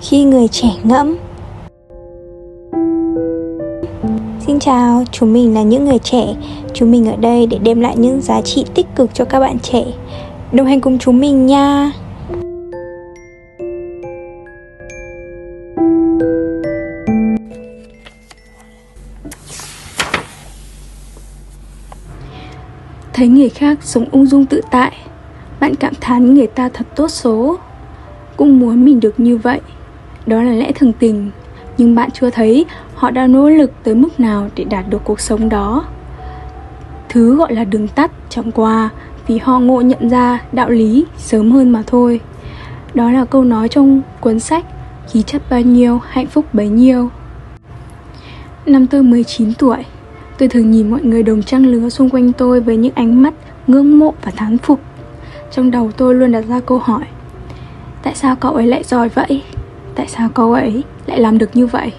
khi người trẻ ngẫm. Xin chào, chúng mình là những người trẻ. Chúng mình ở đây để đem lại những giá trị tích cực cho các bạn trẻ. Đồng hành cùng chúng mình nha. Thấy người khác sống ung dung tự tại Bạn cảm thán người ta thật tốt số. Cũng muốn mình được như vậy. Đó là lẽ thường tình Nhưng bạn chưa thấy họ đã nỗ lực tới mức nào để đạt được cuộc sống đó Thứ gọi là đường tắt chẳng qua Vì họ ngộ nhận ra đạo lý sớm hơn mà thôi Đó là câu nói trong cuốn sách Khí chất bao nhiêu, hạnh phúc bấy nhiêu Năm tôi 19 tuổi Tôi thường nhìn mọi người đồng trang lứa xung quanh tôi với những ánh mắt ngưỡng mộ và thán phục. Trong đầu tôi luôn đặt ra câu hỏi Tại sao cậu ấy lại giỏi vậy? Tại sao cậu ấy lại làm được như vậy?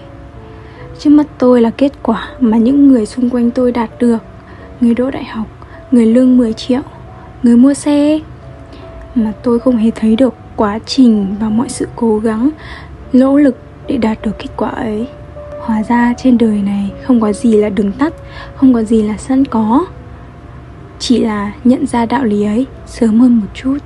Trước mắt tôi là kết quả mà những người xung quanh tôi đạt được. Người đỗ đại học, người lương 10 triệu, người mua xe. Mà tôi không hề thấy được quá trình và mọi sự cố gắng, nỗ lực để đạt được kết quả ấy. Hóa ra trên đời này không có gì là đường tắt Không có gì là sẵn có. Chỉ là nhận ra đạo lý ấy sớm hơn một chút.